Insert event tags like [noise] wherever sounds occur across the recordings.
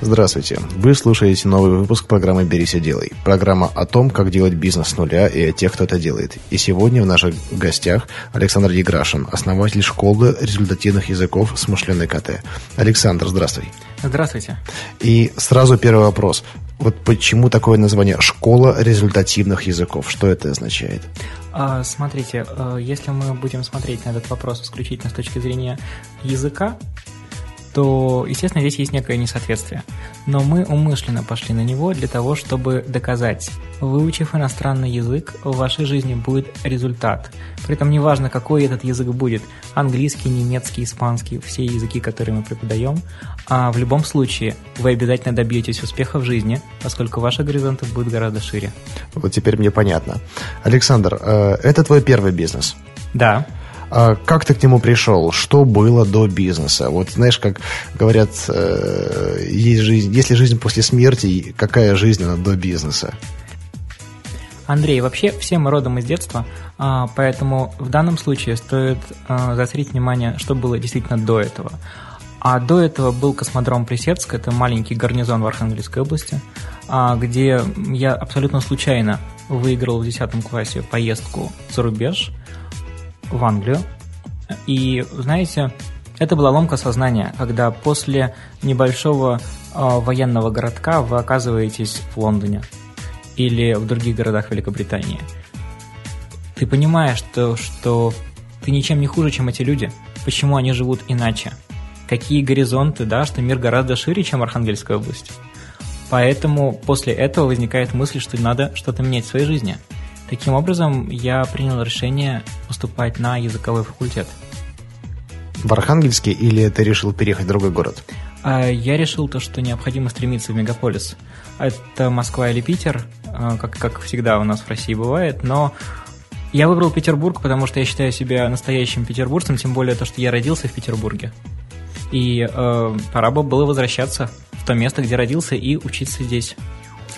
Здравствуйте! Вы слушаете новый выпуск программы «Берись и делай». Программа о том, как делать бизнес с нуля и о тех, кто это делает. И сегодня в наших гостях Александр Еграшин, основатель школы результативных языков «Смышленый КТ». Александр, здравствуй! Здравствуйте! И сразу первый вопрос. Вот почему такое название «Школа результативных языков»? Что это означает? А, смотрите, э, если мы будем смотреть на этот вопрос исключительно с точки зрения языка, то, естественно, здесь есть некое несоответствие. Но мы умышленно пошли на него для того, чтобы доказать, выучив иностранный язык, в вашей жизни будет результат. При этом неважно, какой этот язык будет, английский, немецкий, испанский, все языки, которые мы преподаем, а в любом случае вы обязательно добьетесь успеха в жизни, поскольку ваши горизонты будут гораздо шире. Вот теперь мне понятно. Александр, э, это твой первый бизнес? Да. А как ты к нему пришел? Что было до бизнеса? Вот знаешь, как говорят, э, есть жизнь, если жизнь после смерти, какая жизнь она до бизнеса? Андрей, вообще все мы родом из детства, а, поэтому в данном случае стоит а, заострить внимание, что было действительно до этого. А до этого был космодром Плесецк, это маленький гарнизон в Архангельской области, где я абсолютно случайно выиграл в 10 классе поездку за рубеж – в Англию. И, знаете, это была ломка сознания, когда после небольшого э, военного городка вы оказываетесь в Лондоне или в других городах Великобритании. Ты понимаешь, что, что ты ничем не хуже, чем эти люди. Почему они живут иначе? Какие горизонты, да, что мир гораздо шире, чем Архангельская область. Поэтому после этого возникает мысль, что надо что-то менять в своей жизни – Таким образом, я принял решение поступать на языковой факультет. В Архангельске или ты решил переехать в другой город? А, я решил то, что необходимо стремиться в мегаполис. Это Москва или Питер, а, как, как всегда у нас в России бывает, но я выбрал Петербург, потому что я считаю себя настоящим петербуржцем, тем более то, что я родился в Петербурге. И э, пора бы было возвращаться в то место, где родился, и учиться здесь.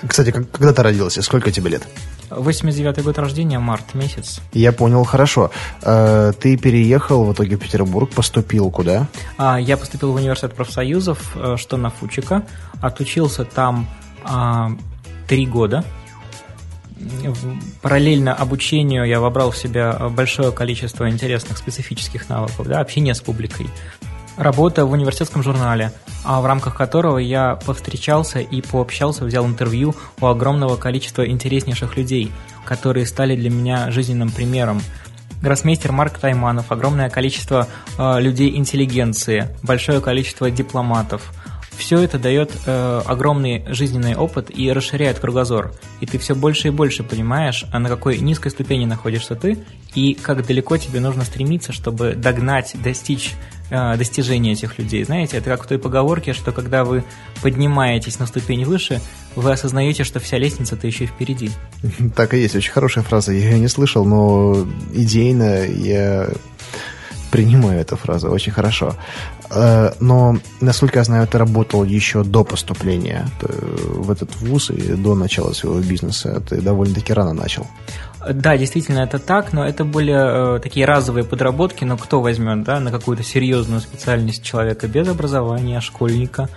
Кстати, когда ты родился? Сколько тебе лет? 89 год рождения, март месяц. Я понял, хорошо. Э, ты переехал в итоге в Петербург, поступил куда? А, я поступил в университет профсоюзов, э, что на Фучика. Отучился там а, три года. Параллельно обучению я вобрал в себя большое количество интересных специфических навыков, да, общение с публикой, работа в университетском журнале, а в рамках которого я повстречался и пообщался, взял интервью у огромного количества интереснейших людей, которые стали для меня жизненным примером. Гроссмейстер Марк Тайманов, огромное количество э, людей интеллигенции, большое количество дипломатов. Все это дает э, огромный жизненный опыт и расширяет кругозор. И ты все больше и больше понимаешь, а на какой низкой ступени находишься ты, и как далеко тебе нужно стремиться, чтобы догнать, достичь достижения этих людей. Знаете, это как в той поговорке, что когда вы поднимаетесь на ступень выше, вы осознаете, что вся лестница-то еще впереди. Так и есть, очень хорошая фраза. Я ее не слышал, но идейно я принимаю эту фразу, очень хорошо. Э, но, насколько я знаю, ты работал еще до поступления в этот вуз и до начала своего бизнеса. Ты довольно-таки рано начал. Да, действительно, это так, но это были э, такие разовые подработки, но кто возьмет да, на какую-то серьезную специальность человека без образования, школьника.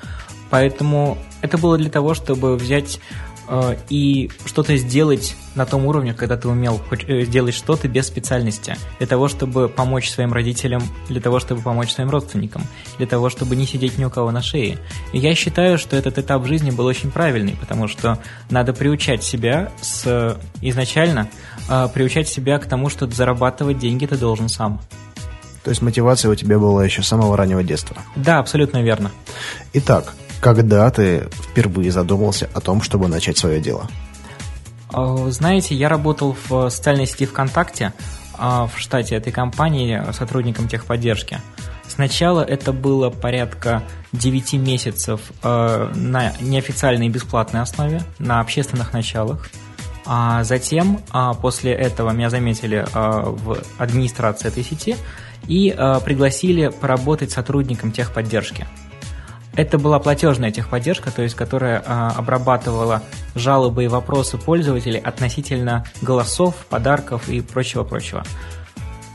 Поэтому это было для того, чтобы взять Э, и что-то сделать на том уровне, когда ты умел э, сделать что-то без специальности, для того, чтобы помочь своим родителям, для того, чтобы помочь своим родственникам, для того, чтобы не сидеть ни у кого на шее. И я считаю, что этот этап жизни был очень правильный, потому что надо приучать себя с изначально, э, приучать себя к тому, что зарабатывать деньги ты должен сам. То есть мотивация у тебя была еще с самого раннего детства? Да, абсолютно верно. Итак, когда ты впервые задумался о том, чтобы начать свое дело? А, знаете, я работал в социальной сети ВКонтакте а, в штате этой компании сотрудником техподдержки. Сначала это было порядка 9 месяцев а, на неофициальной и бесплатной основе, на общественных началах. А затем, после этого меня заметили в администрации этой сети и пригласили поработать сотрудником техподдержки. Это была платежная техподдержка, то есть которая а, обрабатывала жалобы и вопросы пользователей относительно голосов, подарков и прочего-прочего.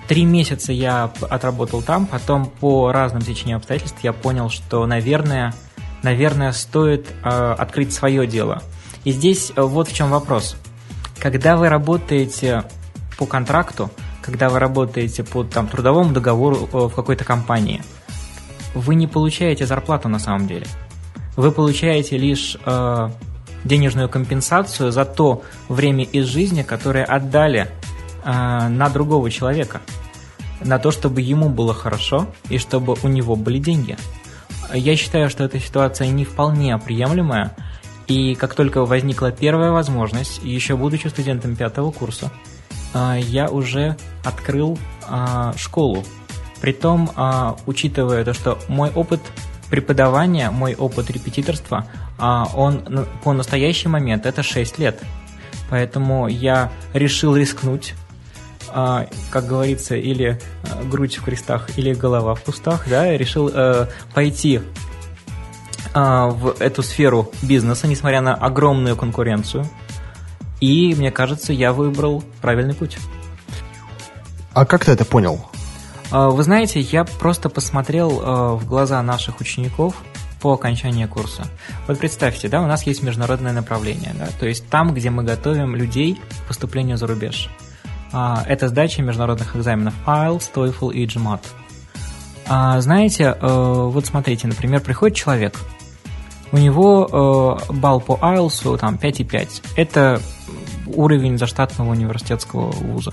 Три месяца я отработал там, потом по разным течениям обстоятельств я понял, что, наверное, наверное, стоит э, открыть свое дело. И здесь э, вот в чем вопрос. Когда вы работаете по контракту, когда вы работаете по там, трудовому договору э, в какой-то компании – вы не получаете зарплату на самом деле. Вы получаете лишь э, денежную компенсацию за то время из жизни, которое отдали э, на другого человека. На то, чтобы ему было хорошо и чтобы у него были деньги. Я считаю, что эта ситуация не вполне приемлемая. И как только возникла первая возможность, еще будучи студентом пятого курса, э, я уже открыл э, школу Притом, а, учитывая то, что мой опыт преподавания, мой опыт репетиторства, а, он по настоящий момент это 6 лет. Поэтому я решил рискнуть, а, как говорится, или грудь в крестах, или голова в кустах, да, я решил э, пойти в эту сферу бизнеса, несмотря на огромную конкуренцию. И мне кажется, я выбрал правильный путь. А как ты это понял? А, вы знаете, я просто посмотрел а, в глаза наших учеников по окончании курса. Вот представьте, да, у нас есть международное направление, да, то есть там, где мы готовим людей к поступлению за рубеж. А, это сдача международных экзаменов IELTS, TOEFL и GMAT. Знаете, вот смотрите, например, приходит человек, у него балл по IELTS там 5,5. Это уровень заштатного университетского вуза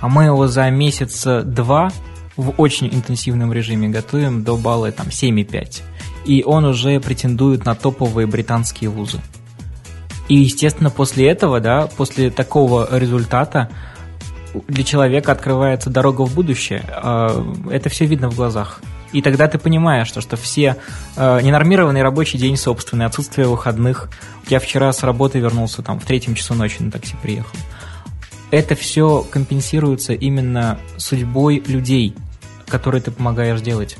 а мы его за месяц-два в очень интенсивном режиме готовим до балла там 7,5. И он уже претендует на топовые британские вузы. И, естественно, после этого, да, после такого результата для человека открывается дорога в будущее. А, это все видно в глазах. И тогда ты понимаешь, что, что все э, ненормированный рабочий день собственный, отсутствие выходных. Я вчера с работы вернулся, там, в третьем часу ночи на такси приехал это все компенсируется именно судьбой людей, которые ты помогаешь делать.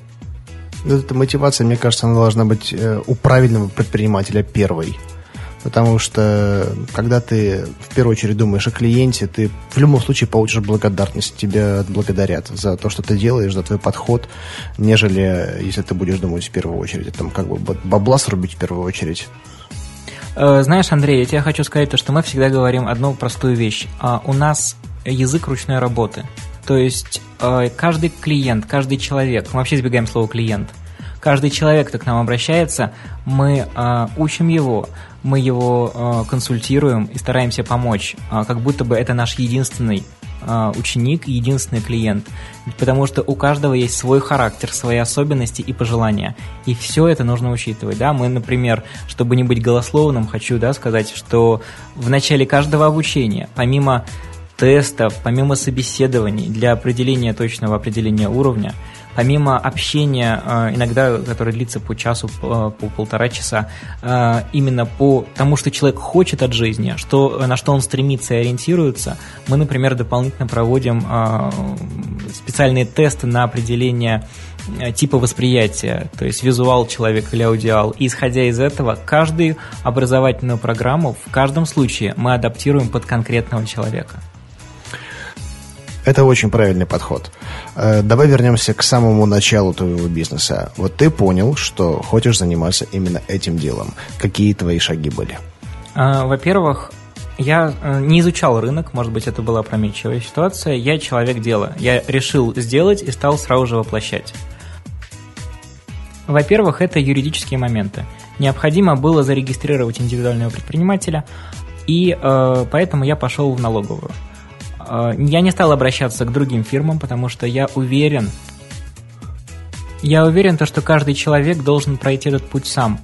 Эта мотивация, мне кажется, она должна быть э, у правильного предпринимателя первой. Потому что, когда ты в первую очередь думаешь о клиенте, ты в любом случае получишь благодарность, тебя отблагодарят за то, что ты делаешь, за твой подход, нежели если ты будешь думать в первую очередь, там как бы бабла срубить в первую очередь. Э, знаешь, Андрей, я тебе хочу сказать то, что мы всегда говорим одну простую вещь. А, у нас язык ручной работы. То есть э, каждый клиент, каждый человек, мы вообще избегаем слова клиент, каждый человек, кто к нам обращается, мы э, учим его, мы его консультируем и стараемся помочь, как будто бы это наш единственный ученик, единственный клиент. Потому что у каждого есть свой характер, свои особенности и пожелания. И все это нужно учитывать. Да? Мы, например, чтобы не быть голословным, хочу да, сказать, что в начале каждого обучения, помимо тестов, помимо собеседований для определения точного определения уровня, помимо общения, э, иногда, которое длится по часу, по полтора часа, э, именно по тому, что человек хочет от жизни, что, на что он стремится и ориентируется, мы, например, дополнительно проводим э, специальные тесты на определение типа восприятия, то есть визуал человек или аудиал. И исходя из этого, каждую образовательную программу в каждом случае мы адаптируем под конкретного человека. Это очень правильный подход. Э, давай вернемся к самому началу твоего бизнеса. Вот ты понял, что хочешь заниматься именно этим делом. Какие твои шаги были? А, во-первых, я э, не изучал рынок, может быть, это была опрометчивая ситуация. Я человек дела. Я решил сделать и стал сразу же воплощать. Во-первых, это юридические моменты. Необходимо было зарегистрировать индивидуального предпринимателя, и э, поэтому я пошел в налоговую. Э, я не стал обращаться к другим фирмам, потому что я уверен, я уверен, то, что каждый человек должен пройти этот путь сам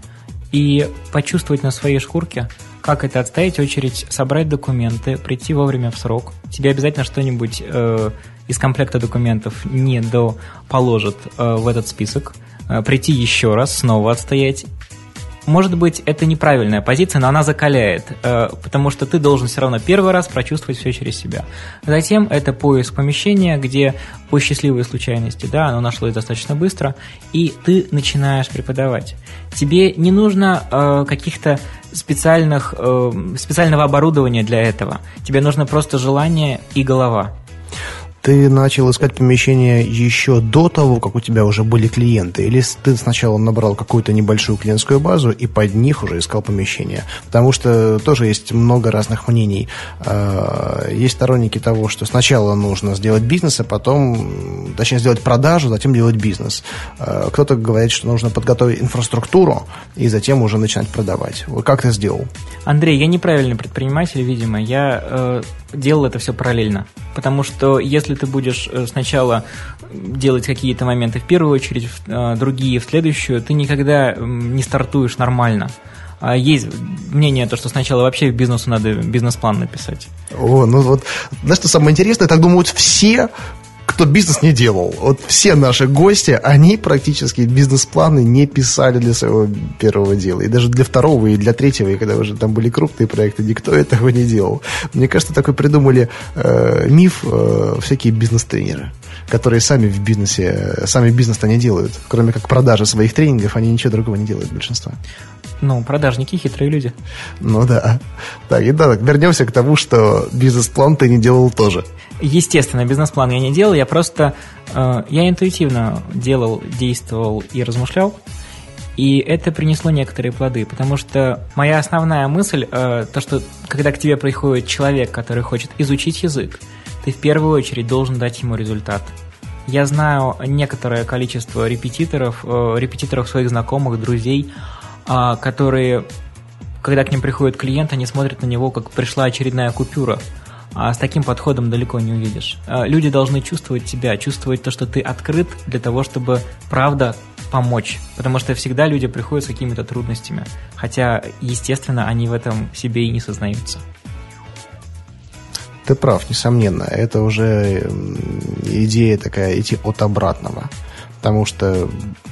и почувствовать на своей шкурке, как это отстоять очередь, собрать документы, прийти вовремя в срок. Тебе обязательно что-нибудь э, из комплекта документов не до положат э, в этот список, э, прийти еще раз, снова отстоять может быть, это неправильная позиция, но она закаляет, э, потому что ты должен все равно первый раз прочувствовать все через себя. Затем это поиск помещения, где по счастливой случайности, да, оно нашлось достаточно быстро, и ты начинаешь преподавать. Тебе не нужно э, каких-то специальных, э, специального оборудования для этого. Тебе нужно просто желание и голова. Ты начал искать помещение еще до того, как у тебя уже были клиенты? Или ты сначала набрал какую-то небольшую клиентскую базу и под них уже искал помещение? Потому что тоже есть много разных мнений. А, есть сторонники того, что сначала нужно сделать бизнес, а потом, точнее, сделать продажу, затем делать бизнес. А, кто-то говорит, что нужно подготовить инфраструктуру и затем уже начинать продавать. Как ты сделал? Андрей, я неправильный предприниматель, видимо. Я э, делал это все параллельно. Потому что если ты будешь э, сначала делать какие-то моменты в первую очередь, э, другие в следующую, ты никогда не стартуешь нормально. А есть мнение, то, что сначала вообще бизнесу надо бизнес-план написать. О, ну вот, знаешь, что самое интересное, так думают все, кто бизнес не делал. Вот все наши гости, они практически бизнес-планы не писали для своего первого дела. И даже для второго и для третьего, и когда уже там были крупные проекты, никто [laughs] этого не делал. Мне кажется, такой придумали э, миф э, всякие бизнес-тренеры которые сами в бизнесе, сами бизнес-то не делают. Кроме как продажи своих тренингов, они ничего другого не делают, большинство. Ну, продажники хитрые люди. Ну да. Так, и да, так, вернемся к тому, что бизнес-план ты не делал тоже. Естественно, бизнес-план я не делал, я просто, э, я интуитивно делал, действовал и размышлял, и это принесло некоторые плоды, потому что моя основная мысль, э, то, что когда к тебе приходит человек, который хочет изучить язык, ты в первую очередь должен дать ему результат. Я знаю некоторое количество репетиторов, э, репетиторов своих знакомых, друзей, которые, когда к ним приходит клиент, они смотрят на него, как пришла очередная купюра – а с таким подходом далеко не увидишь. А, люди должны чувствовать тебя, чувствовать то, что ты открыт для того, чтобы правда помочь. Потому что всегда люди приходят с какими-то трудностями. Хотя, естественно, они в этом себе и не сознаются. Ты прав, несомненно. Это уже идея такая идти от обратного. Потому что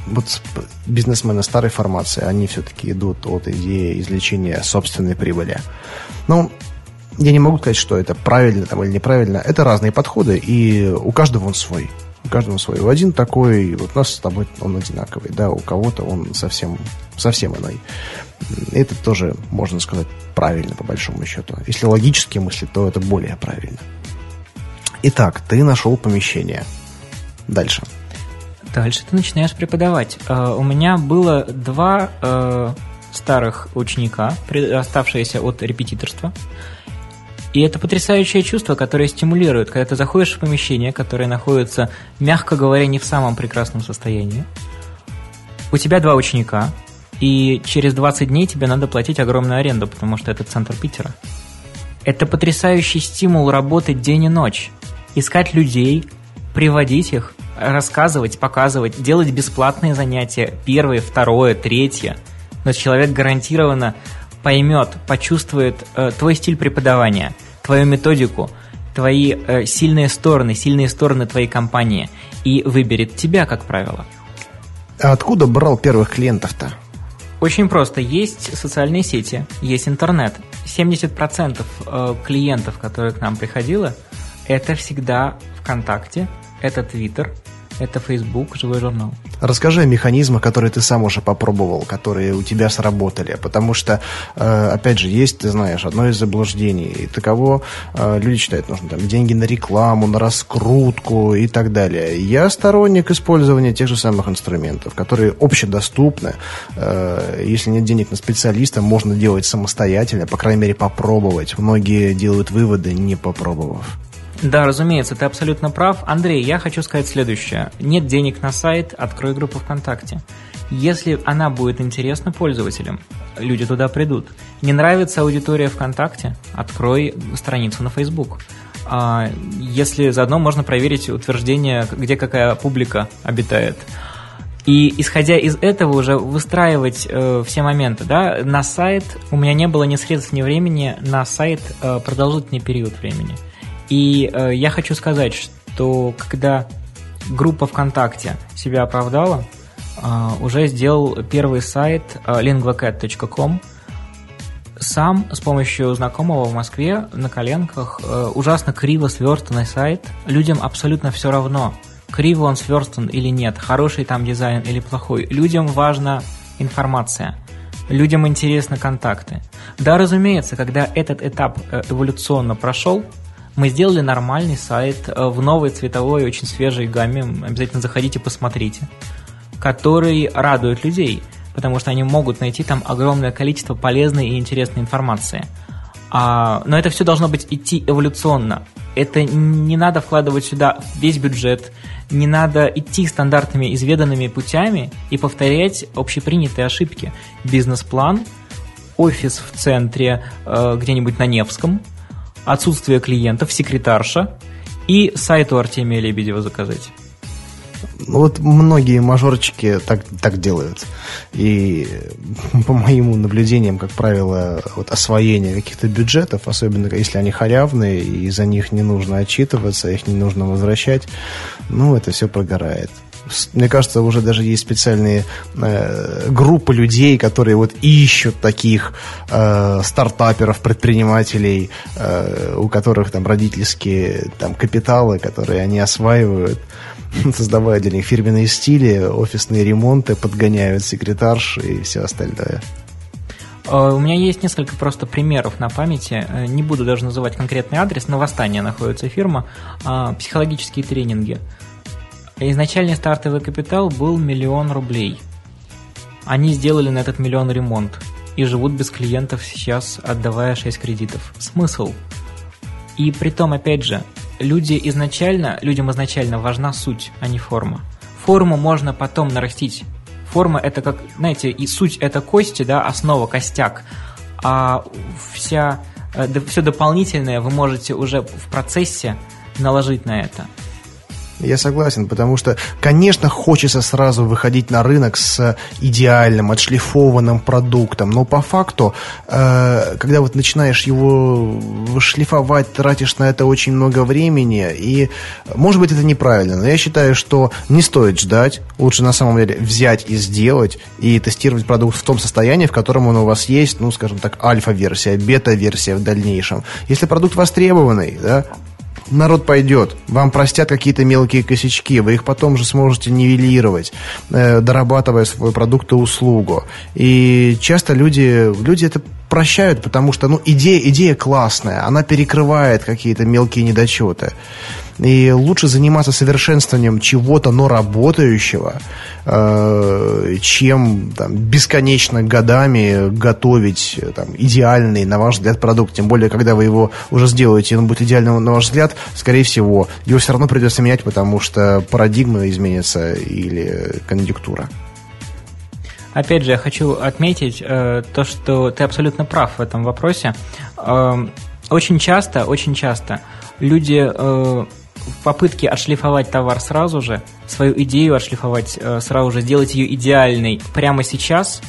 вот бизнесмены старой формации, они все-таки идут от идеи извлечения собственной прибыли. Ну, я не могу сказать, что это правильно там, или неправильно. Это разные подходы, и у каждого он свой. У каждого свой. У один такой, вот у нас с тобой он одинаковый, да, у кого-то он совсем, совсем иной. Это тоже, можно сказать, правильно, по большому счету. Если логически мыслить, то это более правильно. Итак, ты нашел помещение. Дальше. Дальше ты начинаешь преподавать. Uh, у меня было два uh, старых ученика, оставшиеся от репетиторства. И это потрясающее чувство, которое стимулирует, когда ты заходишь в помещение, которое находится, мягко говоря, не в самом прекрасном состоянии. У тебя два ученика, и через 20 дней тебе надо платить огромную аренду, потому что это центр Питера. Это потрясающий стимул работать день и ночь. Искать людей, приводить их, рассказывать, показывать, делать бесплатные занятия, первое, второе, третье. Но человек гарантированно поймет, почувствует э, твой стиль преподавания, твою методику, твои э, сильные стороны, сильные стороны твоей компании и выберет тебя, как правило. А откуда брал первых клиентов-то? Очень просто. Есть социальные сети, есть интернет. 70% э, клиентов, которые к нам приходило, это всегда ВКонтакте, это Твиттер, это Facebook, живой журнал. Расскажи о механизмах, которые ты сам уже попробовал, которые у тебя сработали. Потому что, э, опять же, есть, ты знаешь, одно из заблуждений. И таково э, люди считают, нужно там деньги на рекламу, на раскрутку и так далее. Я сторонник использования тех же самых инструментов, которые общедоступны. Э, если нет денег на специалиста, можно делать самостоятельно, по крайней мере, попробовать. Многие делают выводы, не попробовав. Да, разумеется, ты абсолютно прав. Андрей, я хочу сказать следующее. Нет денег на сайт, открой группу ВКонтакте. Если она будет интересна пользователям, люди туда придут. Не нравится аудитория ВКонтакте, открой страницу на Facebook. А, если заодно можно проверить утверждение, где какая публика обитает. И исходя из этого уже выстраивать э, все моменты, да, на сайт у меня не было ни средств, ни времени на сайт э, продолжительный период времени. И э, я хочу сказать, что когда группа ВКонтакте себя оправдала, уже сделал первый сайт lingvacat.com, сам с помощью знакомого в Москве на коленках ужасно криво сверстанный сайт. Людям абсолютно все равно, криво он сверстан или нет, хороший там дизайн или плохой. Людям важна информация. Людям интересны контакты. Да, разумеется, когда этот этап э, эволюционно прошел, мы сделали нормальный сайт э, в новой цветовой, очень свежей гамме, обязательно заходите, посмотрите, который радует людей, потому что они могут найти там огромное количество полезной и интересной информации. А, но это все должно быть идти эволюционно. Это не надо вкладывать сюда весь бюджет, не надо идти стандартными изведанными путями и повторять общепринятые ошибки. Бизнес-план, офис в центре э, где-нибудь на Невском, отсутствие клиентов, секретарша и сайт у Артемия Лебедева заказать. Ну, вот многие мажорчики так, так делают. И [laughs] по моим наблюдениям, как правило, вот освоение каких-то бюджетов, особенно если они халявные, и за них не нужно отчитываться, их не нужно возвращать, ну, это все прогорает мне кажется, уже даже есть специальные э, группы людей, которые вот ищут таких э, стартаперов, предпринимателей, э, у которых там родительские там капиталы, которые они осваивают [laughs] создавая для них фирменные стили, офисные ремонты, подгоняют секретарш и все остальное. Э, у меня есть несколько просто примеров на памяти. Э, не буду даже называть конкретный адрес, но Восстание находится фирма. Э, психологические тренинги. Изначальный стартовый капитал был миллион рублей. Они сделали на этот миллион ремонт и живут без клиентов сейчас, отдавая 6 кредитов. Смысл? И при том, опять же, люди изначально, людям изначально важна суть, а не форма. Форму можно потом нарастить. Форма это как, знаете, и суть это кости, да, основа, костяк. А вся, э, все дополнительное вы можете уже в процессе наложить на это. Я согласен, потому что, конечно, хочется сразу выходить на рынок с идеальным, отшлифованным продуктом, но по факту, э, когда вот начинаешь его шлифовать, тратишь на это очень много времени, и, может быть, это неправильно, но я считаю, что не стоит ждать, лучше на самом деле взять и сделать, и тестировать продукт в том состоянии, в котором он у вас есть, ну, скажем так, альфа-версия, бета-версия в дальнейшем. Если продукт востребованный, да, народ пойдет, вам простят какие-то мелкие косячки, вы их потом же сможете нивелировать, э, дорабатывая свой продукт и услугу. И часто люди, люди это прощают, потому что ну, идея, идея классная, она перекрывает какие-то мелкие недочеты. И лучше заниматься совершенствованием чего-то, но работающего, э, чем там, бесконечно годами готовить там, идеальный, на ваш взгляд, продукт. Тем более, когда вы его уже сделаете, он будет идеальным, на ваш взгляд, скорее всего, его все равно придется менять, потому что парадигма изменится или конъюнктура. Опять же, я хочу отметить э, то, что ты абсолютно прав в этом вопросе. Э, очень часто, очень часто люди э, в попытке отшлифовать товар сразу же, свою идею отшлифовать э, сразу же, сделать ее идеальной прямо сейчас,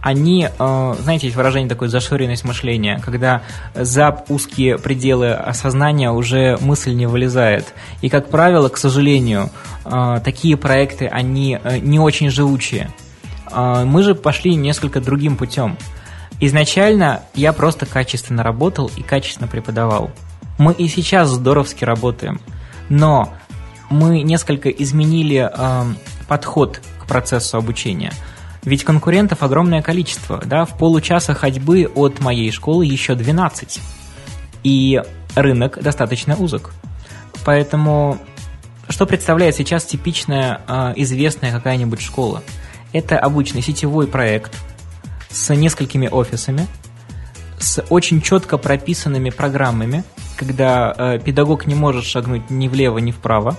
они, э, знаете, есть выражение такое зашоренность мышления, когда за узкие пределы осознания уже мысль не вылезает. И, как правило, к сожалению, э, такие проекты, они э, не очень живучие. А, мы же пошли несколько другим путем. Изначально я просто качественно работал и качественно преподавал. Мы и сейчас здоровски работаем, но мы несколько изменили э, подход к процессу обучения. Ведь конкурентов огромное количество, да, в получаса ходьбы от моей школы еще 12. И рынок достаточно узок. Поэтому что представляет сейчас типичная э, известная какая-нибудь школа? Это обычный сетевой проект с несколькими офисами, с очень четко прописанными программами, когда э, педагог не может шагнуть ни влево, ни вправо,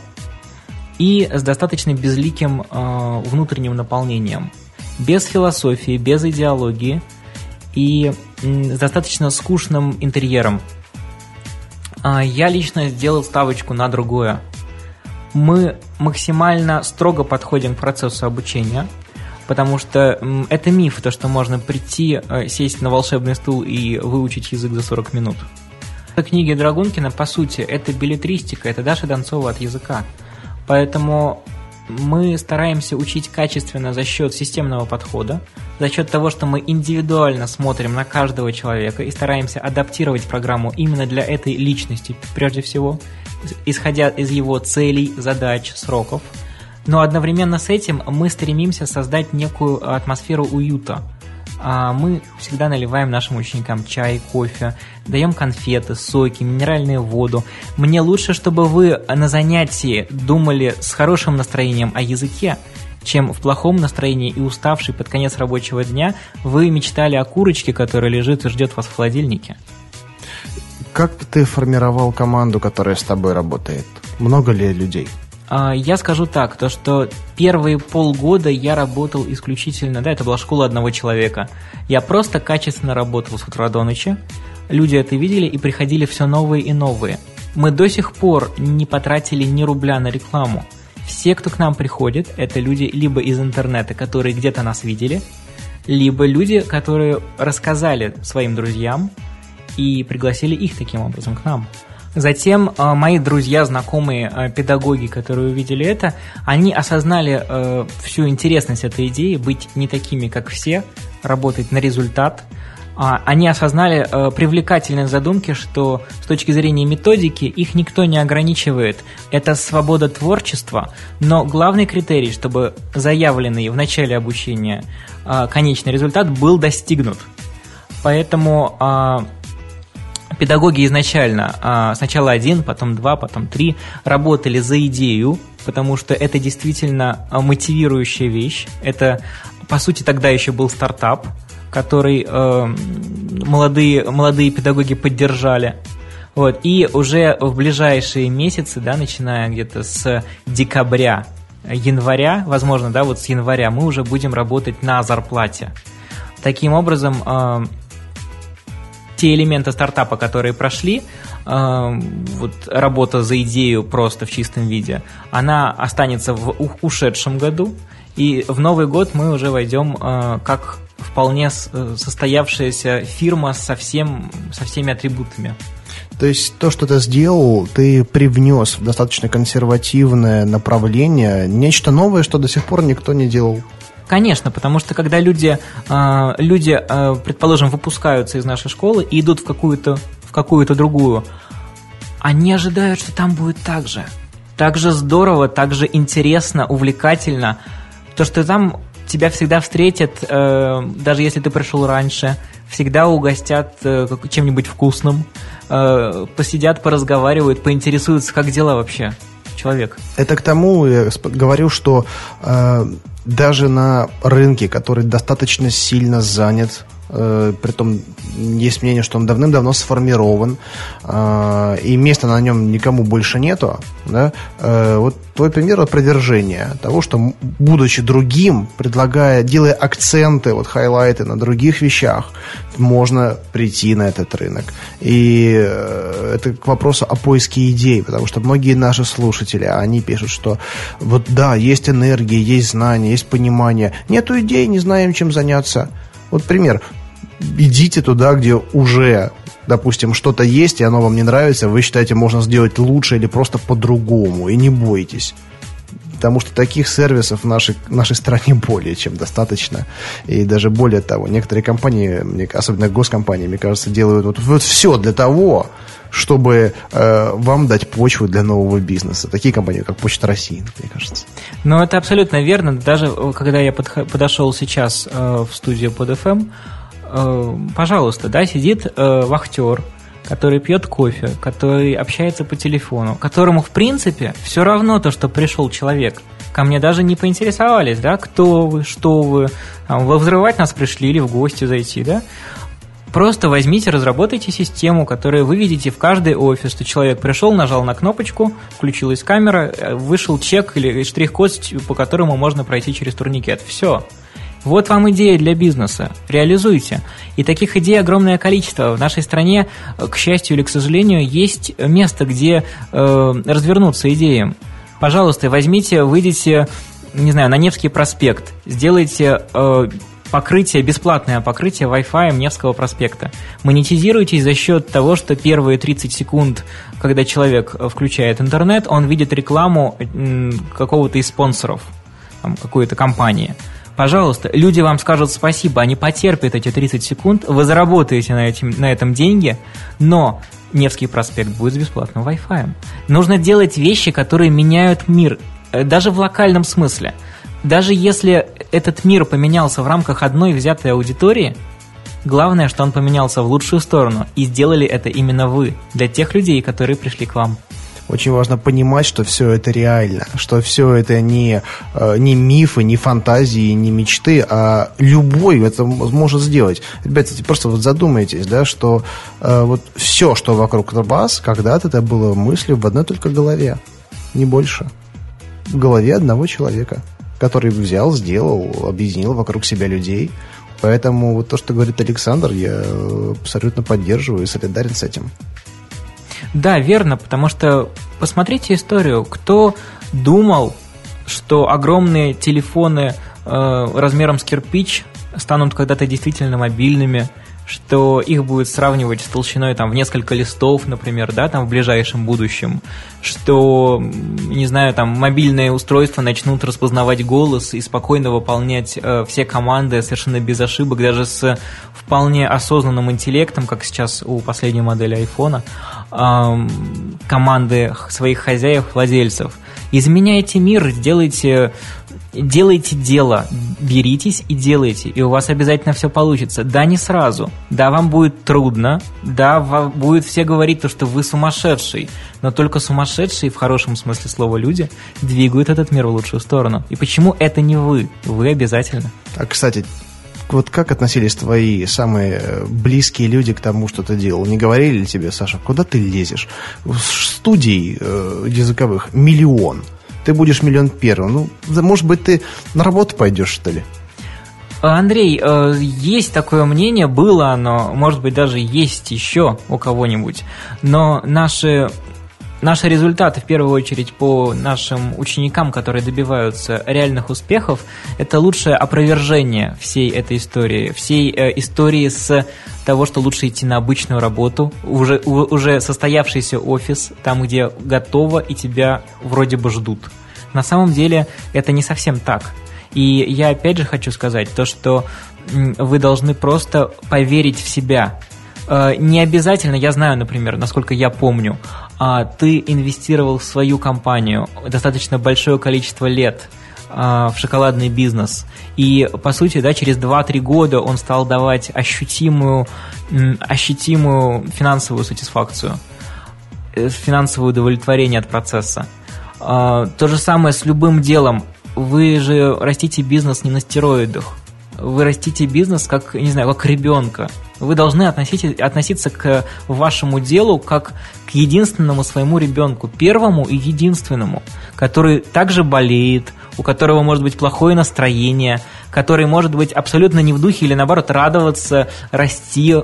и с достаточно безликим э, внутренним наполнением, без философии, без идеологии и э, с достаточно скучным интерьером. Э, я лично сделал ставочку на другое. Мы максимально строго подходим к процессу обучения – потому что это миф, то, что можно прийти, э, сесть на волшебный стул и выучить язык за 40 минут. Книги Драгункина, по сути, это билетристика, это Даша Донцова от языка. Поэтому мы стараемся учить качественно за счет системного подхода, за счет того, что мы индивидуально смотрим на каждого человека и стараемся адаптировать программу именно для этой личности, прежде всего, исходя из его целей, задач, сроков. Но одновременно с этим мы стремимся создать некую атмосферу уюта – а мы всегда наливаем нашим ученикам чай, кофе, даем конфеты, соки, минеральную воду. Мне лучше, чтобы вы на занятии думали с хорошим настроением о языке, чем в плохом настроении и уставший под конец рабочего дня вы мечтали о курочке, которая лежит и ждет вас в холодильнике. Как ты формировал команду, которая с тобой работает? Много ли людей? А, я скажу так, то что первые полгода я работал исключительно, да, это была школа одного человека. Я просто качественно работал с утра до ночи. Люди это видели и приходили все новые и новые. Мы до сих пор не потратили ни рубля на рекламу. Все, кто к нам приходит, это люди либо из интернета, которые где-то нас видели, либо люди, которые рассказали своим друзьям и пригласили их таким образом к нам. Затем э, мои друзья, знакомые э, педагоги, которые увидели это, они осознали э, всю интересность этой идеи, быть не такими, как все, работать на результат. А, они осознали привлекательность задумки, что с точки зрения методики их никто не ограничивает. Это свобода творчества, но главный критерий, чтобы заявленный в начале обучения конечный результат был достигнут. Поэтому а, педагоги изначально, а, сначала один, потом два, потом три, работали за идею, потому что это действительно а, мотивирующая вещь. Это, по сути, тогда еще был стартап, который э, молодые, молодые педагоги поддержали. Вот. И уже в ближайшие месяцы, да, начиная где-то с декабря, января, возможно, да, вот с января мы уже будем работать на зарплате. Таким образом, э, те элементы стартапа, которые прошли, э, вот работа за идею просто в чистом виде, она останется в ушедшем году, и в Новый год мы уже войдем э, как вполне э, состоявшаяся фирма со, всем, со всеми атрибутами. То есть то, что ты сделал, ты привнес в достаточно консервативное направление, нечто новое, что до сих пор никто не делал. Конечно, потому что когда люди, э, люди э, предположим, выпускаются из нашей школы и идут в какую-то в какую-то другую, они ожидают, что там будет так же. Так же здорово, так же интересно, увлекательно. То, что там тебя всегда встретят, э, даже если ты пришел раньше, всегда угостят чем-нибудь вкусным, посидят, поразговаривают, поинтересуются, как дела вообще человек. Это к тому, я говорю, что даже на рынке, который достаточно сильно занят, притом есть мнение, что он давным-давно сформирован, э, и места на нем никому больше нету, да, э, вот твой пример опровержения того, что, будучи другим, предлагая, делая акценты, вот хайлайты на других вещах, можно прийти на этот рынок. И э, это к вопросу о поиске идей, потому что многие наши слушатели, они пишут, что вот да, есть энергия, есть знания, есть понимание, нету идей, не знаем, чем заняться. Вот пример. Идите туда, где уже допустим, что-то есть, и оно вам не нравится, вы считаете, можно сделать лучше или просто по-другому, и не бойтесь потому что таких сервисов в нашей, нашей стране [laughs] более чем достаточно. И даже более того, некоторые компании, особенно госкомпании, мне кажется, делают вот, вот все для того, чтобы э, вам дать почву для нового бизнеса. Такие компании, как Почта России, мне кажется. Ну, это абсолютно верно. Даже э, когда я подошел сейчас э, в студию под FM, пожалуйста, да, сидит э, вахтер, который пьет кофе, который общается по телефону, которому, в принципе, все равно то, что пришел человек. Ко мне даже не поинтересовались, да, кто вы, что вы, вы взрывать нас пришли или в гости зайти, да. Просто возьмите, разработайте систему, которую вы видите в каждый офис, что человек пришел, нажал на кнопочку, включилась камера, э, вышел чек или штрих-код, по которому можно пройти через турникет. Все. Вот вам идея для бизнеса. Реализуйте. И таких идей огромное количество. В нашей стране, к счастью или к сожалению, есть место, где э, развернуться идеям. Пожалуйста, возьмите, выйдите, не знаю, на Невский проспект, сделайте э, покрытие, бесплатное покрытие Wi-Fi Невского проспекта. Монетизируйтесь за счет того, что первые 30 секунд, когда человек включает интернет, он видит рекламу какого-то из спонсоров, какой-то компании. Пожалуйста, люди вам скажут спасибо, они потерпят эти 30 секунд, вы заработаете на, этим, на этом деньги, но Невский проспект будет с бесплатным Wi-Fi. Нужно делать вещи, которые меняют мир, э, даже в локальном смысле. Даже если этот мир поменялся в рамках одной взятой аудитории, главное, что он поменялся в лучшую сторону, и сделали это именно вы, для тех людей, которые пришли к вам. Очень важно понимать, что все это реально, что все это не, э, не мифы, не фантазии, не мечты, а любой это может сделать. Ребята, просто вот задумайтесь, да, что э, вот все, что вокруг вас, когда-то это было мыслью в одной только голове, не больше. В голове одного человека, который взял, сделал, объединил вокруг себя людей. Поэтому вот то, что говорит Александр, я абсолютно поддерживаю и солидарен с этим. Да, верно, потому что посмотрите историю. Кто думал, что огромные телефоны э, размером с кирпич станут когда-то действительно мобильными, что их будет сравнивать с толщиной там в несколько листов, например, да, там в ближайшем будущем, что, не знаю, там мобильные устройства начнут распознавать голос и спокойно выполнять э, все команды совершенно без ошибок, даже с вполне осознанным интеллектом, как сейчас у последней модели айфона, э, команды своих хозяев, владельцев. Изменяйте мир, делайте делайте дело, беритесь и делайте, и у вас обязательно все получится. Да, не сразу, да, вам будет трудно, да, вам будет все говорить то, что вы сумасшедший, но только сумасшедшие, в хорошем смысле слова, люди двигают этот мир в лучшую сторону. И почему это не вы? Вы обязательно. А, кстати, вот как относились твои самые близкие люди к тому, что ты делал? Не говорили ли тебе, Саша, куда ты лезешь? Студий э, языковых миллион – ты будешь миллион первым. Ну, может быть, ты на работу пойдешь, что ли? Андрей, э, есть такое мнение, было оно, может быть, даже есть еще у кого-нибудь, но наши Наши результаты, в первую очередь, по нашим ученикам, которые добиваются реальных успехов, это лучшее опровержение всей этой истории, всей э, истории с того, что лучше идти на обычную работу, уже, уже состоявшийся офис, там, где готово и тебя вроде бы ждут. На самом деле это не совсем так. И я опять же хочу сказать то, что вы должны просто поверить в себя. Э, не обязательно, я знаю, например, насколько я помню, а, ты инвестировал в свою компанию достаточно большое количество лет а, в шоколадный бизнес. И, по сути, да, через 2-3 года он стал давать ощутимую, ощутимую финансовую сатисфакцию, э, финансовое удовлетворение от процесса. А, то же самое с любым делом. Вы же растите бизнес не на стероидах. Вы растите бизнес как, не знаю, как ребенка. Вы должны относить, относиться к вашему делу как к единственному своему ребенку, первому и единственному, который также болеет, у которого может быть плохое настроение, который может быть абсолютно не в духе или наоборот радоваться, расти,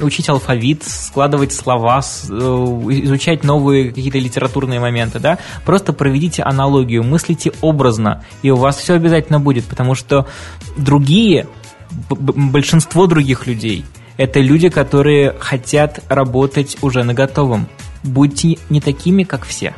учить алфавит, складывать слова, э, изучать новые какие-то литературные моменты, да, просто проведите аналогию, мыслите образно, и у вас все обязательно будет, потому что другие, большинство других людей, это люди, которые хотят работать уже на готовом. Будьте не такими, как все.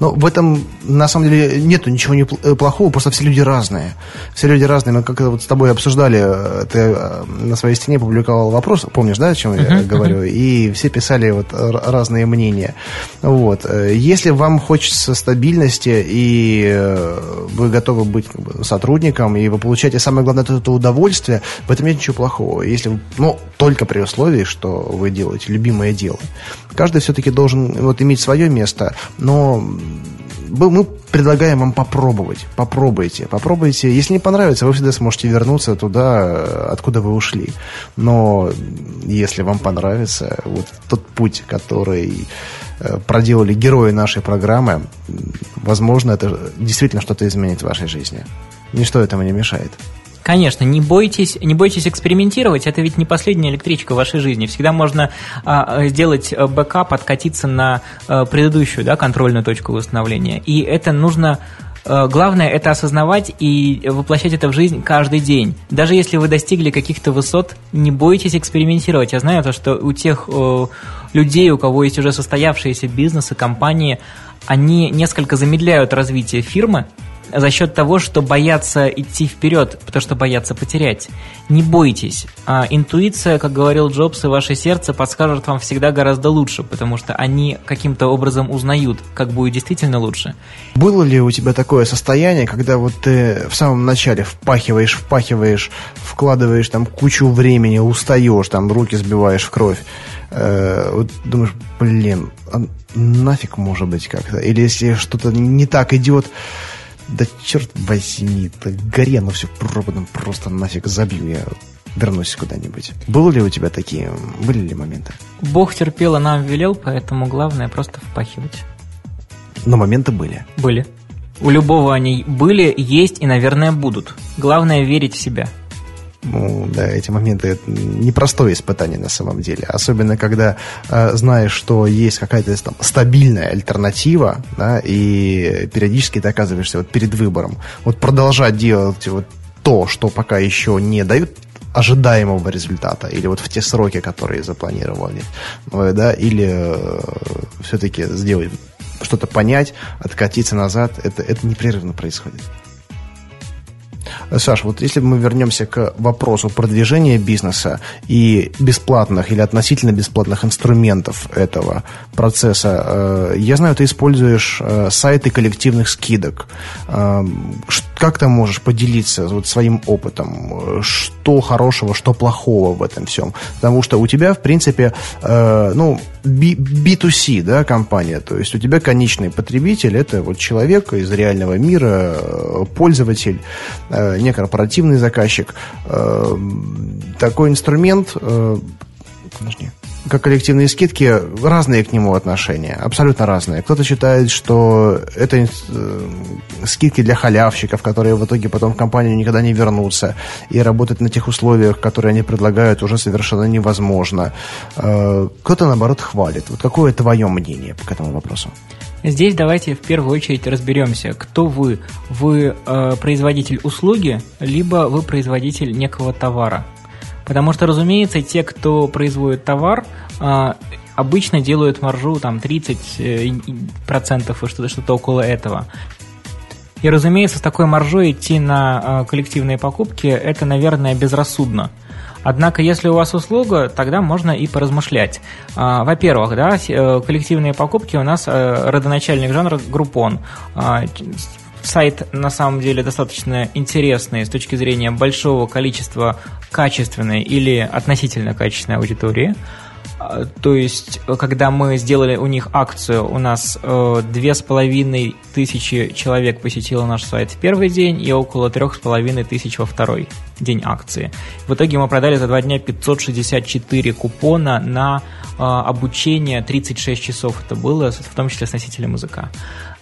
Но в этом, на самом деле, нету ничего не э, плохого, просто все люди разные. Все люди разные. Мы как вот с тобой обсуждали, э, ты э, на своей стене публиковал вопрос, помнишь, да, о чем uh-huh, я говорю? Uh-huh. И все писали вот разные мнения. Вот. Если вам хочется стабильности, и вы готовы быть сотрудником, и вы получаете, самое главное, это удовольствие, в этом нет ничего плохого. Если, ну, только при условии, что вы делаете любимое дело. Каждый все-таки должен вот, иметь свое место, но мы предлагаем вам попробовать. Попробуйте. Попробуйте. Если не понравится, вы всегда сможете вернуться туда, откуда вы ушли. Но если вам понравится вот тот путь, который э, проделали герои нашей программы, возможно, это действительно что-то изменит в вашей жизни. Ничто этому не мешает. Конечно, не бойтесь, не бойтесь экспериментировать, это ведь не последняя электричка в вашей жизни. Всегда можно а, сделать э, бэкап, откатиться на а, предыдущую да, контрольную точку восстановления. И это нужно Э, главное это осознавать и воплощать это в жизнь каждый день. Даже если вы достигли каких-то высот, не бойтесь экспериментировать. Я знаю то, что у тех э, людей, у кого есть уже состоявшиеся бизнесы, компании, они несколько замедляют развитие фирмы, за счет того, что боятся идти вперед, потому что боятся потерять. Не бойтесь. А интуиция, как говорил Джобс, и ваше сердце подскажут вам всегда гораздо лучше, потому что они каким-то образом узнают, как будет действительно лучше. Было ли у тебя такое состояние, когда вот ты в самом начале впахиваешь, впахиваешь, вкладываешь там кучу времени, устаешь, там руки сбиваешь в кровь, э, вот думаешь, блин, а нафиг может быть как-то? Или если что-то не так идет, да черт возьми, это горе, ну все пропадом просто нафиг забью, я вернусь куда-нибудь. Было ли у тебя такие, были ли моменты? Бог терпел, а нам велел, поэтому главное просто впахивать. Но моменты были? Были. У любого они были, есть и, наверное, будут. Главное верить в себя – ну, да, эти моменты непростое испытание на самом деле. Особенно, когда э, знаешь, что есть какая-то там стабильная альтернатива, да, и периодически ты оказываешься вот перед выбором. Вот продолжать делать вот то, что пока еще не дают ожидаемого результата, или вот в те сроки, которые запланировали, э, да, или э, все-таки сделать что-то понять, откатиться назад, это, это непрерывно происходит. Саш, вот если мы вернемся к вопросу продвижения бизнеса и бесплатных или относительно бесплатных инструментов этого процесса, э, я знаю, ты используешь э, сайты коллективных скидок. Э, как ты можешь поделиться вот своим опытом? Что хорошего, что плохого в этом всем? Потому что у тебя, в принципе, ну, B2C, да, компания, то есть у тебя конечный потребитель, это вот человек из реального мира, пользователь, не корпоративный заказчик. Э, такой инструмент, э, подожди, как коллективные скидки, разные к нему отношения, абсолютно разные. Кто-то считает, что это э, скидки для халявщиков, которые в итоге потом в компанию никогда не вернутся, и работать на тех условиях, которые они предлагают, уже совершенно невозможно. Кто-то, наоборот, хвалит. Вот какое твое мнение по этому вопросу? Здесь давайте в первую очередь разберемся, кто вы. Вы э, производитель услуги, либо вы производитель некого товара. Потому что, разумеется, те, кто производит товар, э, обычно делают маржу там 30% э, и что-то что около этого. И, разумеется, с такой маржой идти на э, коллективные покупки – это, наверное, безрассудно. Однако, если у вас услуга, тогда можно и поразмышлять. А, во-первых, да, э, коллективные покупки у нас э, родоначальник жанра а, сайт на самом деле достаточно интересный с точки зрения большого количества качественной или относительно качественной аудитории. А, то есть, когда мы сделали у них акцию, у нас э, две с половиной тысячи человек посетило наш сайт в первый день и около трех с половиной тысяч во второй день акции. В итоге мы продали за два дня 564 купона на э, обучение 36 часов это было, в том числе с носителем языка.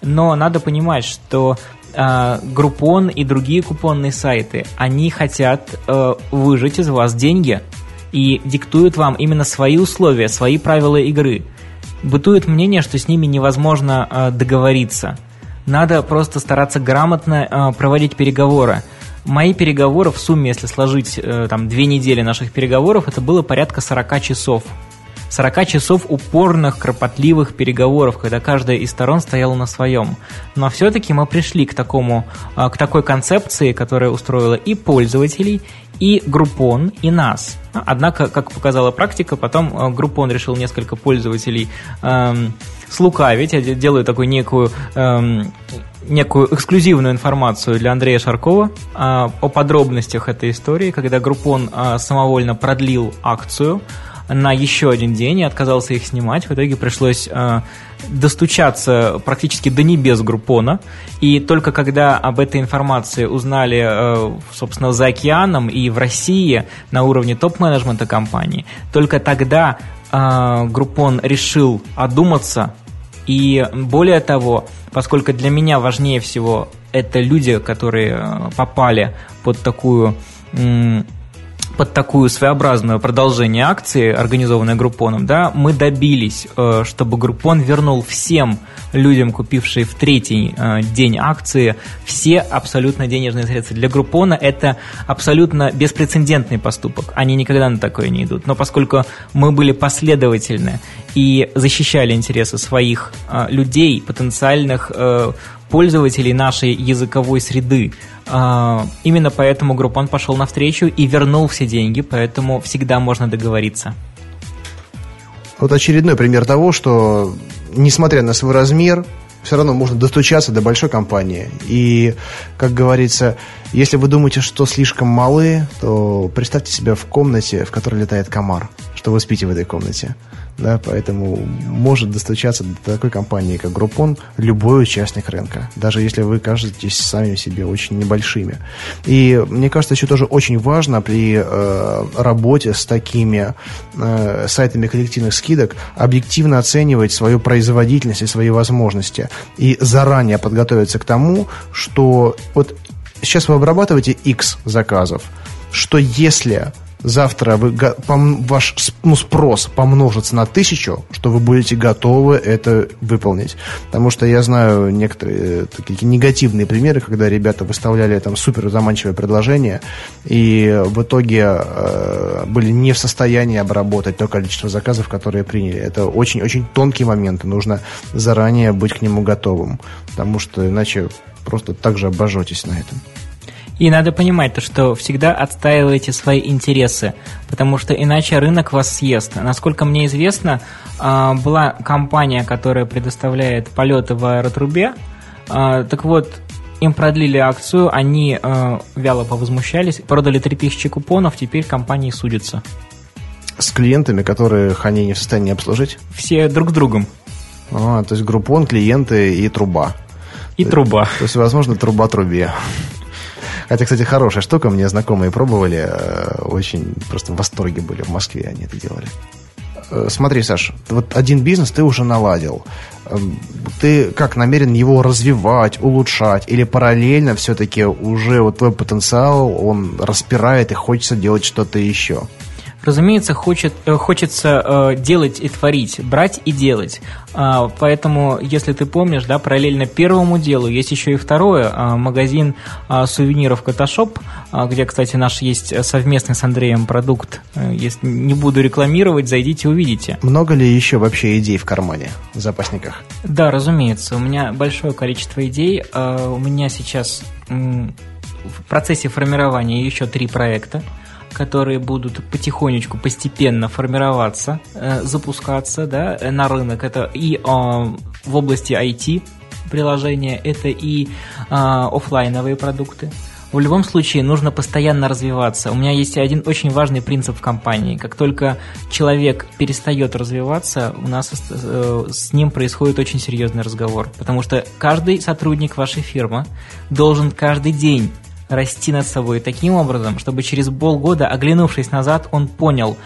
Но надо понимать, что Группон и другие купонные сайты, они хотят э, выжать из вас деньги – и диктуют вам именно свои условия, свои правила игры. Бытует мнение, что с ними невозможно э, договориться. Надо просто стараться грамотно э, проводить переговоры. Мои переговоры в сумме, если сложить э, там две недели наших переговоров, это было порядка 40 часов. 40 часов упорных, кропотливых переговоров, когда каждая из сторон стояла на своем. Но все-таки мы пришли к, такому, а, к такой концепции, которая устроила и пользователей, и Groupon, и нас. Однако, как показала практика, потом а, Groupon решил несколько пользователей эм, слукавить. Я делаю такую некую эм, некую эксклюзивную информацию для Андрея Шаркова э, о подробностях этой истории, когда Groupon э, самовольно продлил акцию на еще один день и отказался их снимать. В итоге пришлось э, достучаться практически до небес Группона. И только когда об этой информации узнали, э, собственно, за океаном и в России на уровне топ-менеджмента компании, только тогда э, Группон решил одуматься. И более того, поскольку для меня важнее всего это люди, которые э, попали под такую под такую своеобразное продолжение акции, организованной Группоном, да, мы добились, э, чтобы Группон вернул всем людям, купившие в третий э, день акции, все абсолютно денежные средства. Для Группона это абсолютно беспрецедентный поступок. Они никогда на такое не идут. Но поскольку мы были последовательны и защищали интересы своих э, людей, потенциальных пользователей нашей языковой среды. А, именно поэтому Группон пошел навстречу и вернул все деньги, поэтому всегда можно договориться. Вот очередной пример того, что несмотря на свой размер, все равно можно достучаться до большой компании. И, как говорится, если вы думаете, что слишком малы, то представьте себя в комнате, в которой летает комар, что вы спите в этой комнате? Да, поэтому может достучаться до такой компании, как Groupon, любой участник рынка, даже если вы кажетесь сами себе очень небольшими. И мне кажется, еще тоже очень важно при э, работе с такими э, сайтами коллективных скидок объективно оценивать свою производительность и свои возможности. И заранее подготовиться к тому, что вот сейчас вы обрабатываете X заказов, что если завтра вы, ваш ну, спрос помножится на тысячу, что вы будете готовы это выполнить. Потому что я знаю некоторые э, такие негативные примеры, когда ребята выставляли там супер заманчивое предложение, и в итоге э, были не в состоянии обработать то количество заказов, которые приняли. Это очень-очень тонкий момент, и нужно заранее быть к нему готовым, потому что иначе просто так же обожжетесь на этом. И надо понимать то, что всегда отстаиваете свои интересы, потому что иначе рынок вас съест. Насколько мне известно, а, была компания, которая предоставляет полеты в аэротрубе. А, так вот, им продлили акцию, они а, вяло повозмущались, продали 3000 купонов, теперь компании судятся. С клиентами, которых они не в состоянии обслужить? Все друг с другом. А, то есть группон, клиенты и труба. И труба. То есть, возможно, труба трубе. Хотя, кстати, хорошая штука, мне знакомые пробовали, э, очень просто в восторге были в Москве, они это делали. Э, смотри, Саш, вот один бизнес ты уже наладил. Эм, ты как намерен его развивать, улучшать, или параллельно все-таки уже вот твой потенциал, он распирает и хочется делать что-то еще? Разумеется, хочет, э, хочется э, делать и творить, брать и делать. А, поэтому, если ты помнишь, да, параллельно первому делу есть еще и второе, а, магазин а, сувениров Котошоп, где, кстати, наш есть совместный с Андреем продукт. Э, если не буду рекламировать, зайдите, увидите. Много ли еще вообще идей в кармане, в запасниках? Да, разумеется. У меня большое количество идей. У меня сейчас в процессе формирования еще три проекта которые будут потихонечку, постепенно формироваться, э, запускаться да, на рынок. Это и э, в области IT приложения, это и э, офлайновые продукты. В любом случае нужно постоянно развиваться. У меня есть один очень важный принцип в компании. Как только человек перестает развиваться, у нас с ним происходит очень серьезный разговор. Потому что каждый сотрудник вашей фирмы должен каждый день расти над собой таким образом, чтобы через полгода, оглянувшись назад, он понял,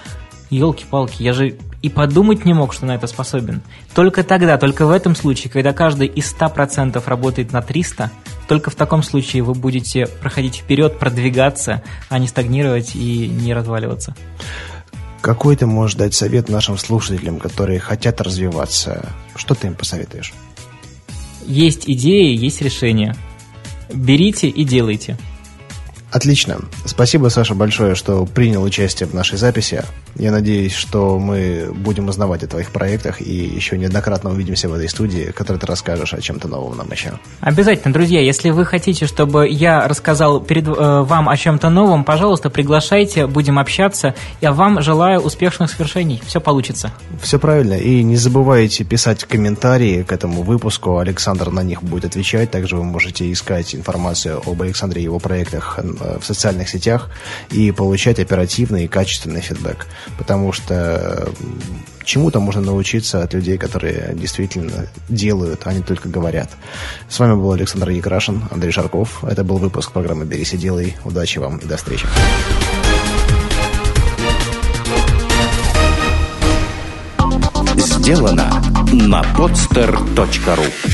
елки-палки, я же и подумать не мог, что на это способен. Только тогда, только в этом случае, когда каждый из 100% работает на 300, только в таком случае вы будете проходить вперед, продвигаться, а не стагнировать и не разваливаться. Какой ты можешь дать совет нашим слушателям, которые хотят развиваться? Что ты им посоветуешь? Есть идеи, есть решения. Берите и делайте. Отлично. Спасибо, Саша, большое, что принял участие в нашей записи. Я надеюсь, что мы будем узнавать о твоих проектах и еще неоднократно увидимся в этой студии, в которой ты расскажешь о чем-то новом нам еще. Обязательно, друзья. Если вы хотите, чтобы я рассказал перед э, вам о чем-то новом, пожалуйста, приглашайте, будем общаться. Я вам желаю успешных свершений. Все получится. Все правильно. И не забывайте писать комментарии к этому выпуску. Александр на них будет отвечать. Также вы можете искать информацию об Александре и его проектах в социальных сетях и получать оперативный и качественный фидбэк. Потому что чему-то можно научиться от людей, которые действительно делают, а не только говорят. С вами был Александр Якрашин, Андрей Шарков. Это был выпуск программы «Берись и делай». Удачи вам и до встречи. Сделано на podster.ru